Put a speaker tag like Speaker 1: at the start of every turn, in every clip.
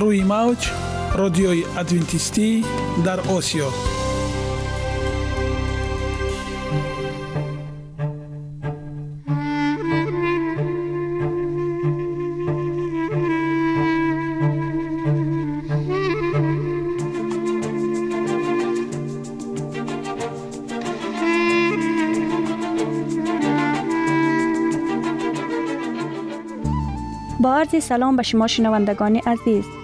Speaker 1: روی موج رادیوی ادوینتیستی در آسیا.
Speaker 2: سلام به شما شنوندگان عزیز.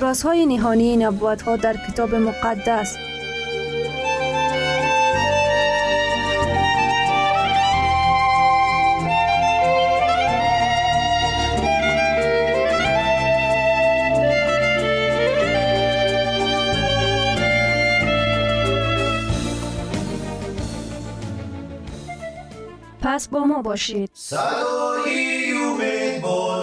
Speaker 3: رازهای نهانی نبوت ها در کتاب مقدس.
Speaker 2: پس با ما باشید.
Speaker 4: صدای امید با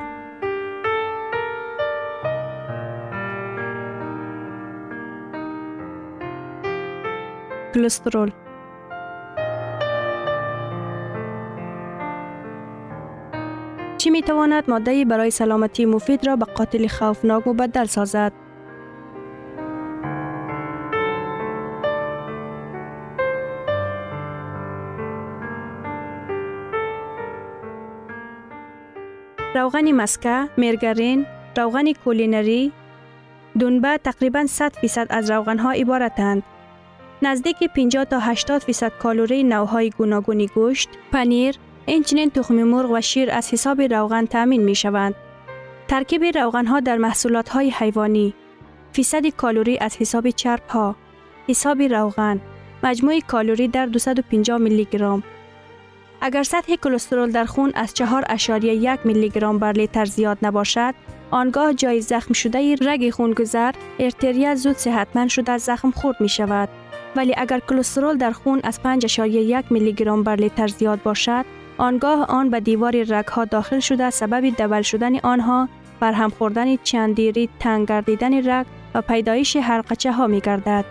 Speaker 2: کلسترول چی می تواند ماده برای سلامتی مفید را به قاتل خوفناک مبدل سازد؟ روغن مسکه، مرگرین، روغن کولینری، دنبه تقریبا 100 فیصد از روغن ها عبارتند. نزدیک 50 تا 80 فیصد کالری نوع های گوناگونی گوشت، پنیر، اینچنین تخم مرغ و شیر از حساب روغن تامین می شوند. ترکیب روغن ها در محصولات های حیوانی، فیصد کالری از حساب چرب ها، حساب روغن، مجموع کالری در 250 میلی گرم. اگر سطح کلسترول در خون از 4.1 میلی گرم بر لیتر زیاد نباشد، آنگاه جای زخم شده رگ خونگذر ارتریا زود صحتمند شده زخم خورد می شود. ولی اگر کلسترول در خون از 5.1 میلی گرم بر لیتر زیاد باشد، آنگاه آن به دیوار رگ ها داخل شده سبب دبل شدن آنها بر هم خوردن چندیری تنگ گردیدن رگ و پیدایش حلقچه ها می گردد.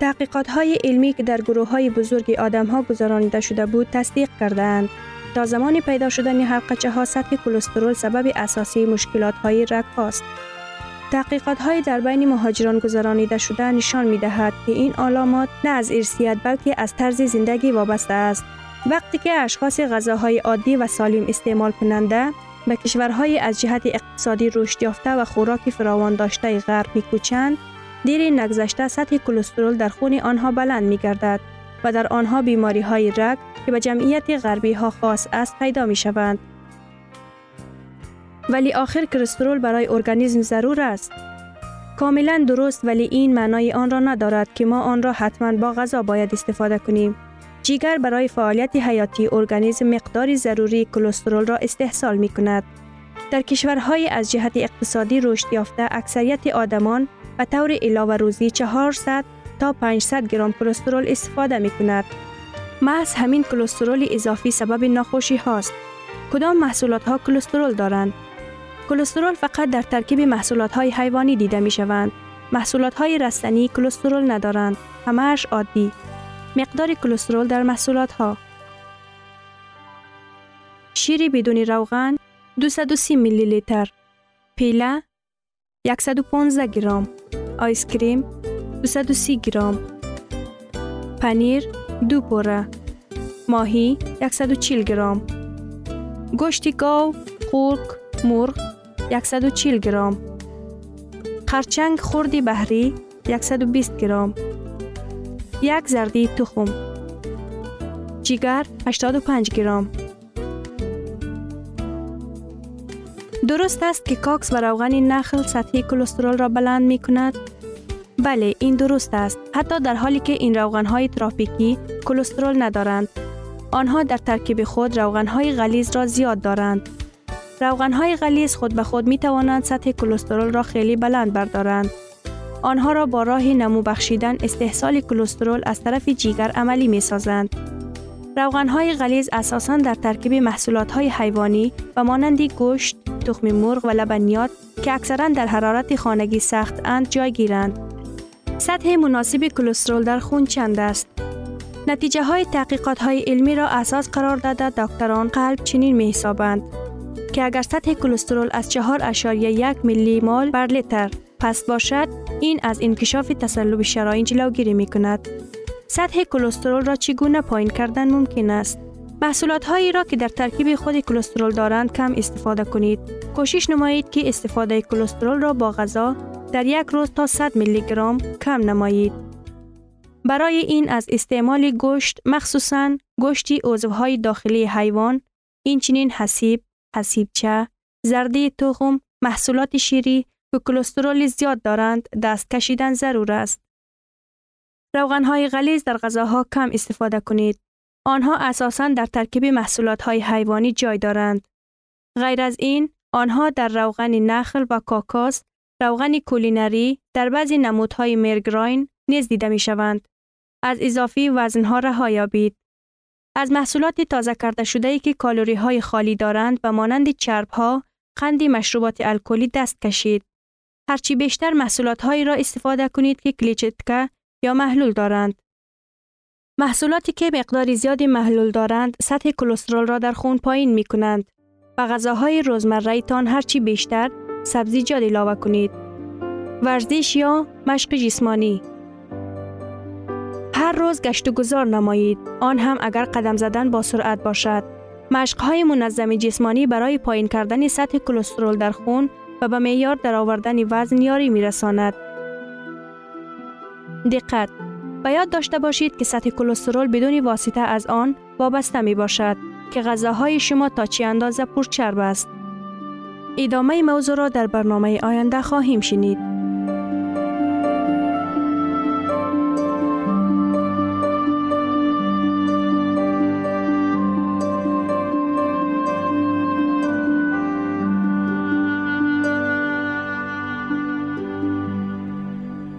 Speaker 2: تحقیقات های علمی که در گروه های بزرگ آدم ها شده بود تصدیق کردند. تا زمان پیدا شدن حلقچه ها سطح کلسترول سبب اساسی مشکلات های رگ هاست. تحقیقات های در بین مهاجران گذرانیده شده نشان می دهد که این علامات نه از ارسیت بلکه از طرز زندگی وابسته است. وقتی که اشخاص غذاهای عادی و سالم استعمال کننده به کشورهای از جهت اقتصادی رشد یافته و خوراک فراوان داشته غرب میکوچند، دیر نگذشته سطح کلسترول در خون آنها بلند می گردد و در آنها بیماری های رگ که به جمعیت غربی ها خاص است پیدا می شوند. ولی آخر کلسترول برای ارگانیسم ضرور است. کاملا درست ولی این معنای آن را ندارد که ما آن را حتما با غذا باید استفاده کنیم. جیگر برای فعالیت حیاتی ارگانیسم مقداری ضروری کلسترول را استحصال می کند. در کشورهای از جهت اقتصادی رشد یافته اکثریت آدمان به طور علاوه روزی 400 تا 500 گرم کلسترول استفاده می کند. محض همین کلسترول اضافی سبب ناخوشی هاست. کدام محصولات ها کلسترول دارند؟ کلسترول فقط در ترکیب محصولات های حیوانی دیده می شوند. محصولات های رستنی کلسترول ندارند. همهش عادی. مقدار کلسترول در محصولات ها شیر بدون روغن 230 میلی لیتر. پیله 115 گرم. آیس کریم 230 گرم. پنیر دو پوره ماهی 140 گرم. گوشت گاو خورک مرغ. 140 گرم. خرچنگ خوردی بحری 120 گرم. یک زردی تخم. جیگر 85 گرم. درست است که کاکاس و روغن نخل سطحی کلسترول را بلند می کند؟ بله این درست است. حتی در حالی که این روغن های تراپیکی کلسترول ندارند. آنها در ترکیب خود روغن های غلیظ را زیاد دارند. روغن های غلیظ خود به خود می توانند سطح کلسترول را خیلی بلند بردارند آنها را با راه نمو بخشیدن استحصال کلسترول از طرف جیگر عملی می سازند. روغن های غلیظ اساساً در ترکیب محصولات های حیوانی و مانند گوشت، تخم مرغ و لبنیات که اکثرا در حرارت خانگی سخت اند جای گیرند. سطح مناسب کلسترول در خون چند است؟ نتیجه های تحقیقات های علمی را اساس قرار داده دکتران قلب چنین می حسابند که اگر سطح کلسترول از 4.1 میلی مول بر لیتر پست باشد این از انکشاف تسلب شرایین جلوگیری می کند. سطح کلسترول را چگونه پایین کردن ممکن است؟ محصولات هایی را که در ترکیب خود کلسترول دارند کم استفاده کنید. کوشش نمایید که استفاده کلسترول را با غذا در یک روز تا 100 میلی گرم کم نمایید. برای این از استعمال گوشت مخصوصاً گوشتی عضوهای داخلی حیوان این چنین حسیب، حسیبچه، زرده تخم، محصولات شیری که کلسترول زیاد دارند دست کشیدن ضرور است. های غلیظ در غذاها کم استفاده کنید. آنها اساساً در ترکیب محصولات های حیوانی جای دارند. غیر از این، آنها در روغن نخل و کاکاس، روغن کولینری در بعضی نمودهای مارگارین نیز دیده می شوند. از اضافی وزنها رها یابید. از محصولات تازه کرده شده ای که کالوری های خالی دارند و مانند چرب ها، قند مشروبات الکلی دست کشید. هرچی بیشتر محصولات هایی را استفاده کنید که کلیچتکه یا محلول دارند. محصولاتی که مقدار زیادی محلول دارند سطح کلسترول را در خون پایین می کنند. و غذاهای روزمره تان هرچی بیشتر سبزیجات علاوه کنید. ورزش یا مشق جسمانی هر روز گشت و گذار نمایید. آن هم اگر قدم زدن با سرعت باشد. مشق های منظم جسمانی برای پایین کردن سطح کلسترول در خون و به معیار در آوردن وزن یاری می رساند. دقت و یاد داشته باشید که سطح کلسترول بدون واسطه از آن وابسته می باشد که غذاهای شما تا چی اندازه پرچرب است. ادامه موضوع را در برنامه آینده خواهیم شنید.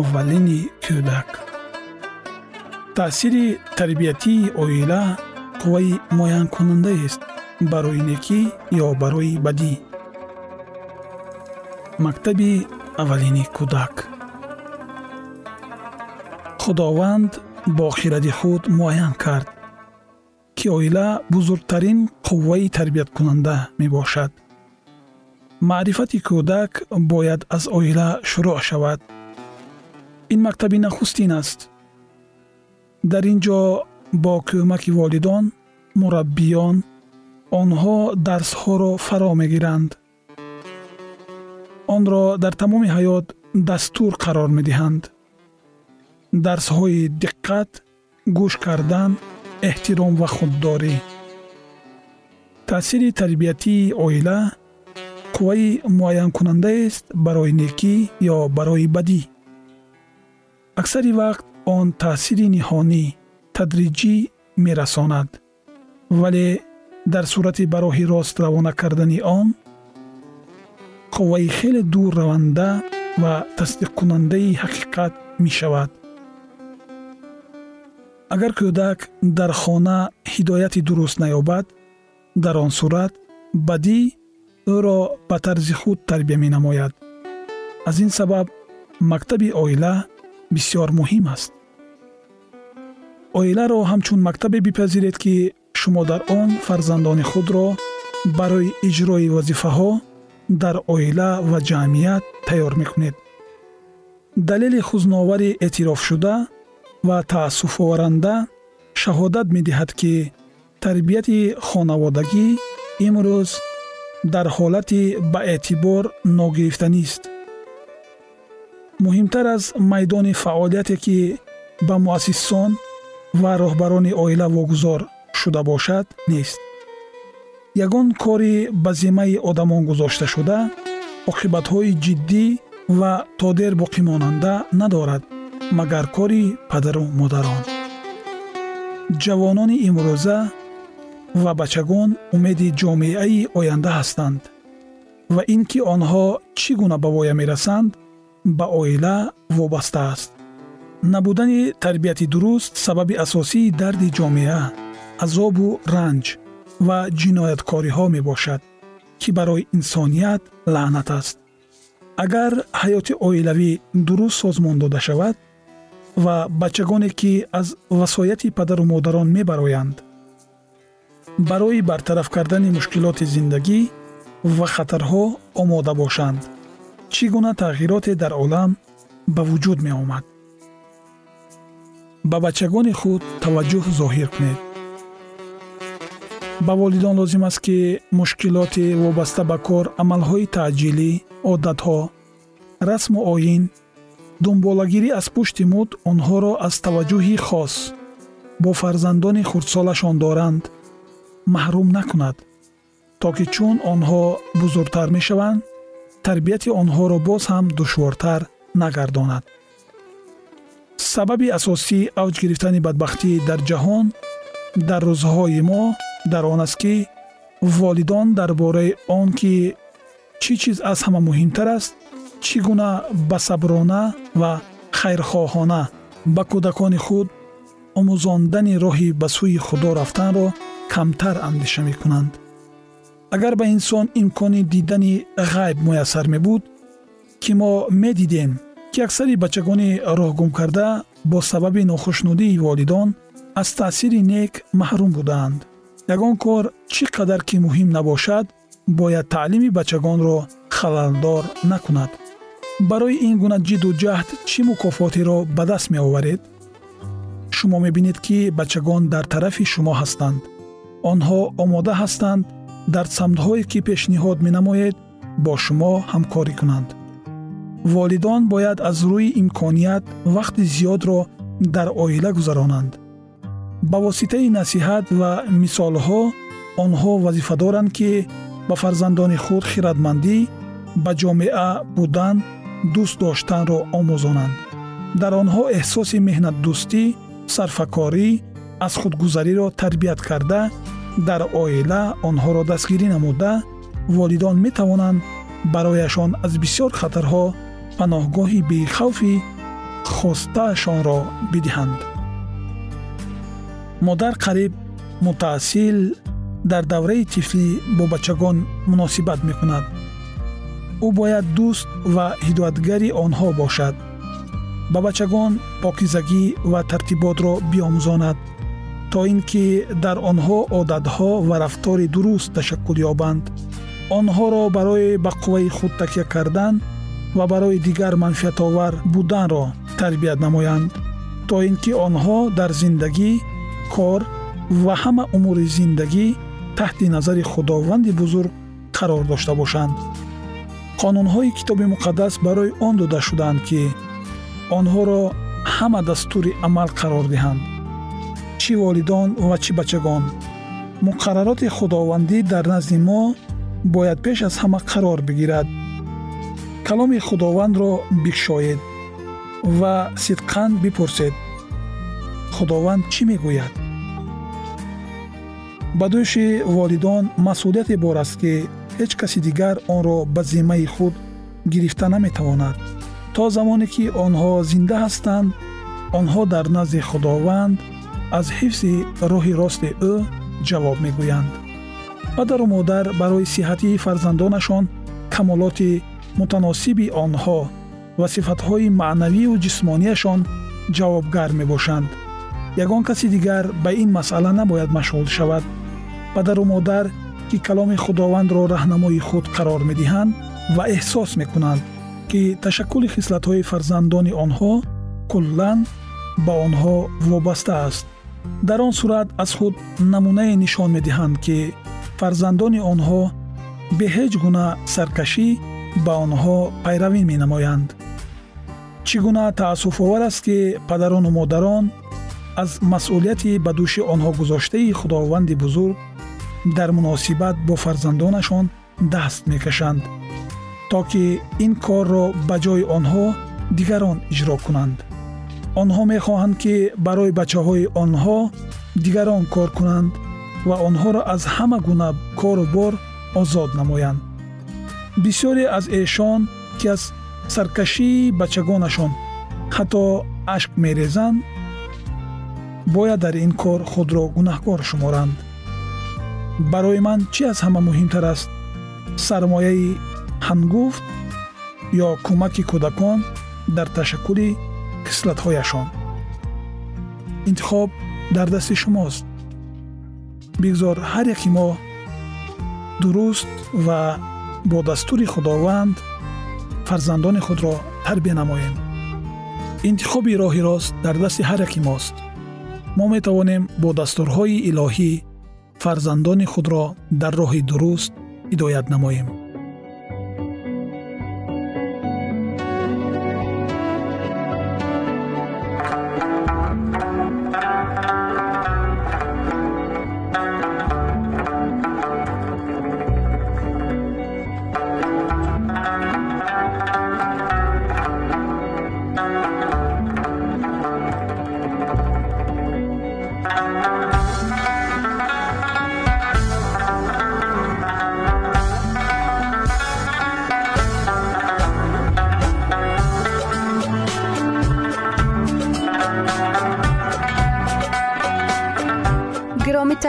Speaker 1: аввалини кӯдак. Таъсири тарбиятии оила қувваи муайянкунандаест барои некӣ ё барои бадӣ. Мактаби аввалини кӯдак. Худованд бо хиради худ муайян кард ки оила бузургтарин қувваи тарбияткунанда мебошад. Маърифати кӯдак бояд аз оила шурӯъ шавад ин мактаби нахустин аст. Дар ин ҷо бо кӯмаки волидон мураббиён онҳо дарсҳоро фаро мегиранд. Онро дар тамоми ҳаёт дастур қарор медиҳанд. Дарсҳои диққат гӯш кардан эҳтиром ва худдорӣ. Таъсири тарбиятии оила қувваи муайянкунандаест барои некӣ ё барои бадӣ аксари вақт он таъсири ниҳонӣ тадриҷӣ мерасонад. Вале дар сурати ба роҳи рост равона кардани он қувваи хеле дурраванда ва тасдиқкунандаи ҳақиқат мешавад. Агар кӯдак дар хона ҳидояти дуруст наёбад дар он сурат бадӣ ӯро ба тарзи худ тарбия менамояд. Аз ин сабаб мактаби оила бисёр муҳим аст. Оиларо ҳамчун мактабе бипазиред ки шумо дар он фарзандони худро барои иҷрои вазифаҳо дар оила ва ҷамъият тайёр мекунед. Далели хузновари эътирофшуда ва таассуфоваранда шаҳодат медиҳад ки тарбияти хонаводагӣ имрӯз дар ҳолати ба эътибор ногирифтанист муҳимтар аз майдони фаъолияте ки ба муассисон ва роҳбарони оила вогузор шуда бошад нест. Ягон кори ба зиммаи одамон гузошташуда оқибатҳои ҷиддӣ ва то дер боқимонанда надорад магар кори падару модарон. Ҷавонони имрӯза ва бачагон умеди ҷомеаи оянда ҳастанд ва ин ки онҳо чӣ гуна ба воя мерасанд ба оила вобаста аст. Набудани тарбияти дуруст сабаби асосии дарди ҷомеа азобу ранҷ ва ҷинояткориҳо мебошад ки барои инсоният лаънат аст. Агар ҳаёти оилавӣ дуруст созмон дода шавад ва бачагоне ки аз васояти падару модарон мебароянд барои бартараф кардани мушкилоти зиндагӣ ва хатарҳо омода бошанд чӣ гуна тағйироте дар олам ба вуҷуд меомад? Ба бачагони худ таваҷҷӯҳ зоҳир кунед. Ба волидон лозим аст ки мушкилоти вобаста ба кор амалҳои таъҷилӣ одатҳо расму оин дунболагирӣ аз пушти муд онҳоро аз таваҷҷӯҳи хос бо фарзандони хурдсолашон доранд маҳрум накунад то ки чун онҳо бузургтар мешаванд тарбияти онҳоро боз ҳам душвортар нагардонад. Сабаби асосии авҷ гирифтани бадбахтӣ дар ҷаҳон дар рӯзҳои мо дар он аст ки волидон дар бораи он ки чӣ чиз аз ҳама муҳимтар аст чӣ гуна басаброна ва хайрхоҳона ба кӯдакони худ омӯзондани роҳи ба сӯи худо рафтанро камтар андеша мекунанд агар ба инсон имкони дидани ғайб муяссар мебуд ки мо медидем ки аксари бачагони роҳгумкарда бо сабаби нохушнудии волидон аз таъсири нек маҳрум будаанд ягон кор чӣ қадар ки муҳим набошад бояд таълими бачагонро халалдор накунад. Барои ин гуна ҷидду ҷаҳд чӣ мукофотеро ба даст меоваред? Шумо мебинед ки бачагон дар тарафи шумо ҳастанд. Онҳо омода ҳастанд дар самтҳое ки пешниҳод менамоед бо шумо ҳамкорӣ кунанд. Волидон бояд аз рӯи имконият вақти зиёдро дар оила гузаронанд. Ба воситаи насиҳат ва мисолҳо онҳо вазифадоранд ки ба фарзандони худ хиратмандӣ ба ҷомеа будан дӯст доштанро омӯзонанд. Дар онҳо эҳсоси меҳнатдӯстӣ сарфакорӣ аз худгузариро тарбият карда дар оила онҳоро дастгирӣ намуда волидон метавонанд барояшон аз бисёр хатарҳо паноҳгоҳи бехавфи хостаашонро бидиҳанд. Модар қариб мутаассил дар давраи тифлӣ бо бачагон муносибат мекунад. Ӯ бояд дӯст ва ҳидоятгари онҳо бошад. Ба бачагон покизагӣ ва тартиботро биомӯзонад то ин ки дар онҳо одатҳо ва рафтори дуруст ташаккул ёбанд. онҳоро барои ба қувваи худ такя кардан ва барои дигар манфиатовар буданро тарбият намоянд. то ин ки онҳо дар зиндагӣ кор ва ҳама умури зиндагӣ таҳти назари худованди бузург қарор дошта бошанд. қонунҳои китоби муқаддас барои он дода шуданд ки онҳоро ҳама дастури амал қарор диҳанд чӣ волидон ва чӣ бачагон. Муқаррароти худовандӣ дар назди мо бояд пеш аз ҳама қарор бигирад. Каломи худовандро бикшоед ва сидқан бипурсед. Худованд чӣ мегӯяд? Ба дӯши волидон масъулияте бор аст ки ҳеҷ каси дигар онро ба зиммаи худ гирифта наметавонад. То замоне ки онҳо зинда ҳастанд онҳо дар назди худованд аз ҳифзи роҳи рости ӯ ҷавоб мегӯянд. Падару модар барои сиҳатии фарзандонашон камолоти мутаносиби онҳо ва сифатҳои маънавию ҷисмонияшон ҷавобгар мебошанд. Ягон каси дигар ба ин масъала набояд машғул шавад. Падару модар ки каломи худовандро раҳнамои худ қарор медиҳанд ва эҳсос мекунанд ки ташаккули хислатҳои фарзандони онҳо куллан ба онҳо вобаста аст дар он сурат аз худ намунае нишон медиҳанд ки фарзандони онҳо бе ҳеҷ гуна саркашӣ ба онҳо пайравӣ менамоянд. Чӣ гуна таассуфовар аст ки падарону модарон аз масъулияти ба дӯши онҳо гузоштаи худованди бузург дар муносибат бо фарзандонашон даст мекашанд то ки ин корро ба ҷои онҳо дигарон иҷро кунанд онҳо мехоҳанд ки барои бачаҳои онҳо дигарон кор кунанд ва онҳоро аз ҳама гуна кору бор озод намоянд. Бисёре аз эшон ки аз саркашии бачагонашон ҳатто ашк мерезанд бояд дар ин кор худро гунаҳкор шуморанд. Барои ман чӣ аз ҳама муҳимтар аст? Сармояи ҳангуфт ё кӯмаки кӯдакон дар ташаккули кислатҳояшон интихоб дар дасти шумост бигзор ҳар яки мо дуруст ва бо дастури худованд фарзандони худро тарбия намоем интихоби роҳи рост дар дасти ҳар яки мост мо метавонем бо дастурҳои илоҳӣ фарзандони худро дар роҳи дуруст ҳидоят намоем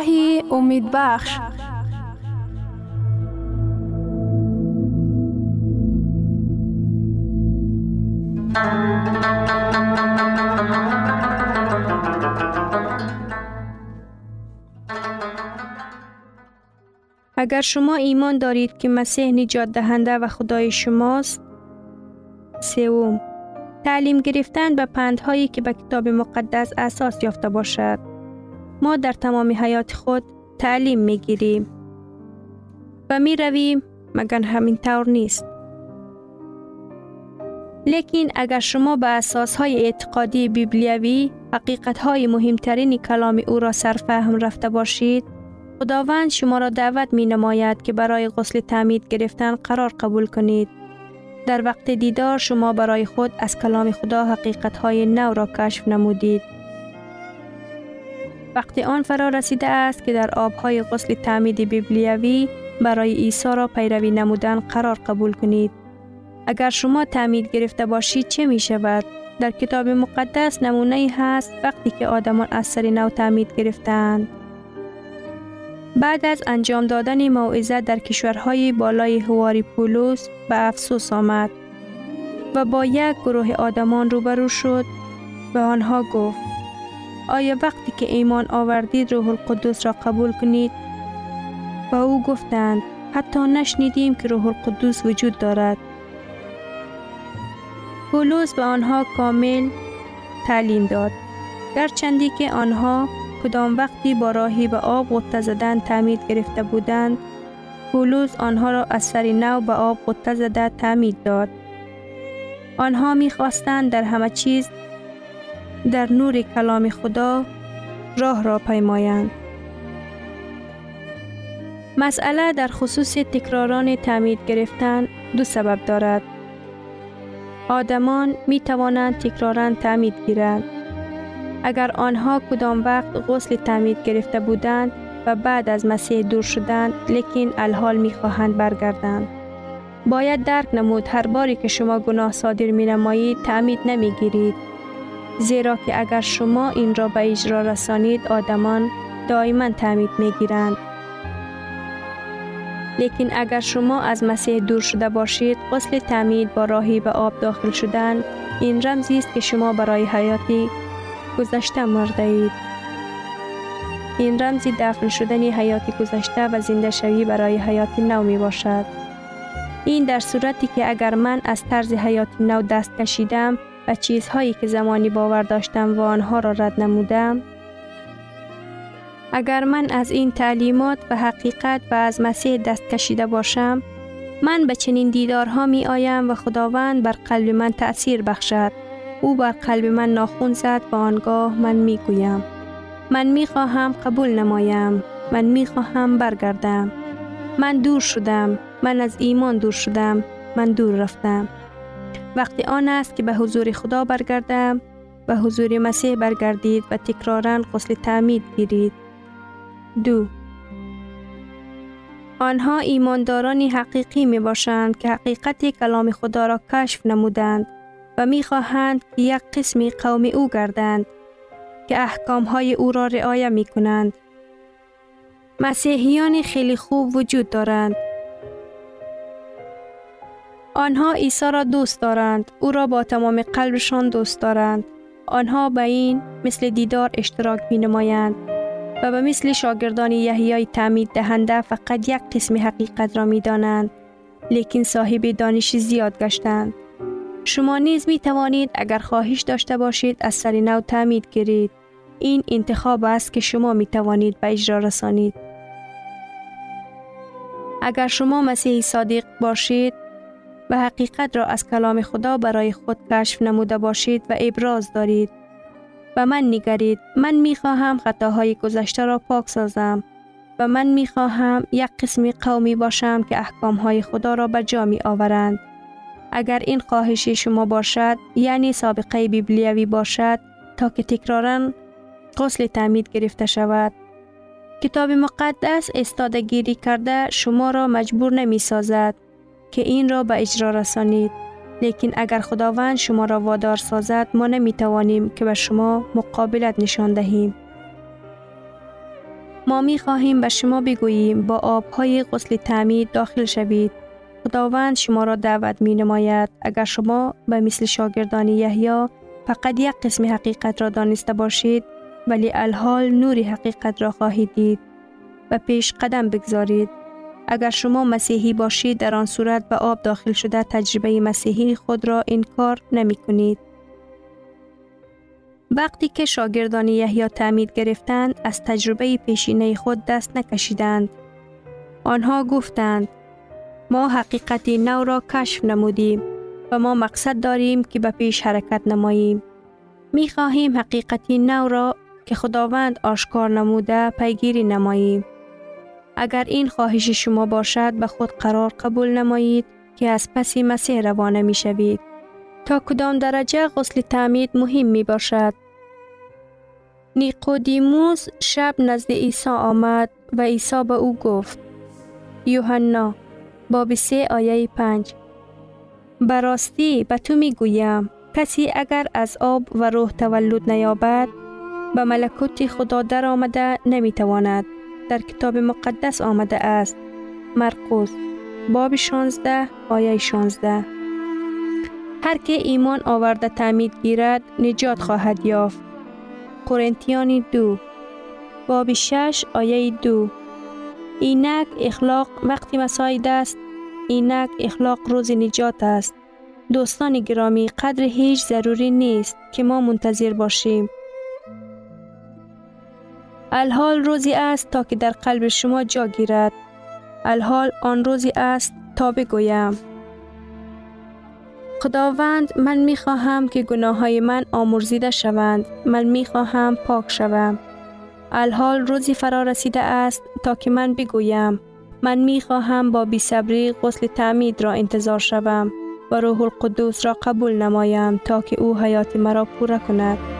Speaker 5: وحی امید بخش.
Speaker 2: اگر شما ایمان دارید که مسیح نجات دهنده و خدای شماست سوم تعلیم گرفتن به پندهایی که به کتاب مقدس اساس یافته باشد. ما در تمام حیات خود تعلیم می گیریم و می رویم مگر همین طور نیست لیکن اگر شما به اساس های اعتقادی بیبلیوی حقیقت های مهمترین کلام او را سرفهم رفته باشید خداوند شما را دعوت می نماید که برای غسل تعمید گرفتن قرار قبول کنید. در وقت دیدار شما برای خود از کلام خدا حقیقت های نو را کشف نمودید. وقتی آن فرا رسیده است که در آبهای غسل تعمید بیبلیوی برای عیسی را پیروی نمودن قرار قبول کنید. اگر شما تعمید گرفته باشید چه می شود؟ در کتاب مقدس نمونه هست وقتی که آدمان از سر نو تعمید گرفتند. بعد از انجام دادن موعظه در کشورهای بالای هواری پولوس به افسوس آمد و با یک گروه آدمان روبرو شد به آنها گفت آیا وقتی که ایمان آوردید روح القدس را قبول کنید؟ و او گفتند حتی نشنیدیم که روح القدس وجود دارد. پولس به آنها کامل تعلیم داد. گرچندی که آنها کدام وقتی با راهی به آب غطه زدن تعمید گرفته بودند پولوس آنها را از سر نو به آب غطه زده تعمید داد آنها می‌خواستند در همه چیز در نور کلام خدا راه را پیمایند مسئله در خصوص تکراران تعمید گرفتن دو سبب دارد آدمان می توانند تکراران تعمید گیرند اگر آنها کدام وقت غسل تعمید گرفته بودند و بعد از مسیح دور شدند لیکن الحال می خواهند برگردند. باید درک نمود هر باری که شما گناه صادر می نمایید تعمید نمی گیرید. زیرا که اگر شما این را به اجرا رسانید آدمان دائما تعمید می گیرند. لیکن اگر شما از مسیح دور شده باشید غسل تعمید با راهی به آب داخل شدن این رمزی است که شما برای حیاتی گذشته مرده اید. این رمزی دفن شدن حیات گذشته و زنده شوی برای حیات نو می باشد. این در صورتی که اگر من از طرز حیات نو دست کشیدم و چیزهایی که زمانی باور داشتم و آنها را رد نمودم اگر من از این تعلیمات و حقیقت و از مسیح دست کشیده باشم من به چنین دیدارها می آیم و خداوند بر قلب من تأثیر بخشد. او بر قلب من ناخون زد و آنگاه من می گویم من می خواهم قبول نمایم. من می خواهم برگردم. من دور شدم. من از ایمان دور شدم. من دور رفتم. وقتی آن است که به حضور خدا برگردم به حضور مسیح برگردید و تکرارا غسل تعمید گیرید دو آنها ایماندارانی حقیقی می باشند که حقیقت کلام خدا را کشف نمودند و می خواهند که یک قسمی قوم او گردند که احکام های او را رعایه می کنند. مسیحیان خیلی خوب وجود دارند. آنها عیسی را دوست دارند. او را با تمام قلبشان دوست دارند. آنها به این مثل دیدار اشتراک می نمایند و به مثل شاگردان یحیای تعمید دهنده فقط یک قسم حقیقت را می دانند. لیکن صاحب دانش زیاد گشتند. شما نیز می توانید اگر خواهش داشته باشید از سر نو تعمید گیرید. این انتخاب است که شما می توانید به اجرا رسانید. اگر شما مسیحی صادق باشید و حقیقت را از کلام خدا برای خود کشف نموده باشید و ابراز دارید و من نگرید من می خواهم خطاهای گذشته را پاک سازم و من می خواهم یک قسم قومی باشم که احکام های خدا را به جا می آورند. اگر این خواهش شما باشد یعنی سابقه بیبلیوی باشد تا که تکرارا غسل تعمید گرفته شود. کتاب مقدس استادگیری کرده شما را مجبور نمی سازد که این را به اجرا رسانید. لیکن اگر خداوند شما را وادار سازد ما نمی توانیم که به شما مقابلت نشان دهیم. ما می خواهیم به شما بگوییم با آبهای غسل تعمید داخل شوید. خداوند شما را دعوت می نماید اگر شما به مثل شاگردان یحیی فقط یک قسم حقیقت را دانسته باشید ولی الحال نور حقیقت را خواهید دید و پیش قدم بگذارید. اگر شما مسیحی باشید در آن صورت به آب داخل شده تجربه مسیحی خود را انکار نمی کنید. وقتی که شاگردان یحیی تعمید گرفتند از تجربه پیشینه خود دست نکشیدند. آنها گفتند ما حقیقت نو را کشف نمودیم و ما مقصد داریم که به پیش حرکت نماییم. می خواهیم حقیقت نو را که خداوند آشکار نموده پیگیری نماییم. اگر این خواهش شما باشد به خود قرار قبول نمایید که از پسی مسیح روانه می شوید. تا کدام درجه غسل تعمید مهم می باشد. نیقودیموس شب نزد عیسی آمد و عیسی به او گفت یوحنا باب سه آیه پنج براستی به تو می گویم کسی اگر از آب و روح تولد نیابد به ملکوت خدا در آمده نمی تواند. در کتاب مقدس آمده است. مرقس باب 16 آیه 16 هر که ایمان آورده تعمید گیرد نجات خواهد یافت. قرنتیانی دو باب 6 آیه 2 اینک اخلاق وقتی مساید است اینک اخلاق روز نجات است. دوستان گرامی قدر هیچ ضروری نیست که ما منتظر باشیم. الحال روزی است تا که در قلب شما جا گیرد. الحال آن روزی است تا بگویم. خداوند من می خواهم که گناه های من آمرزیده شوند. من می خواهم پاک شوم. الحال روزی فرا رسیده است تا که من بگویم. من می خواهم با صبری غسل تعمید را انتظار شوم و روح القدوس را قبول نمایم تا که او حیات مرا پوره کند.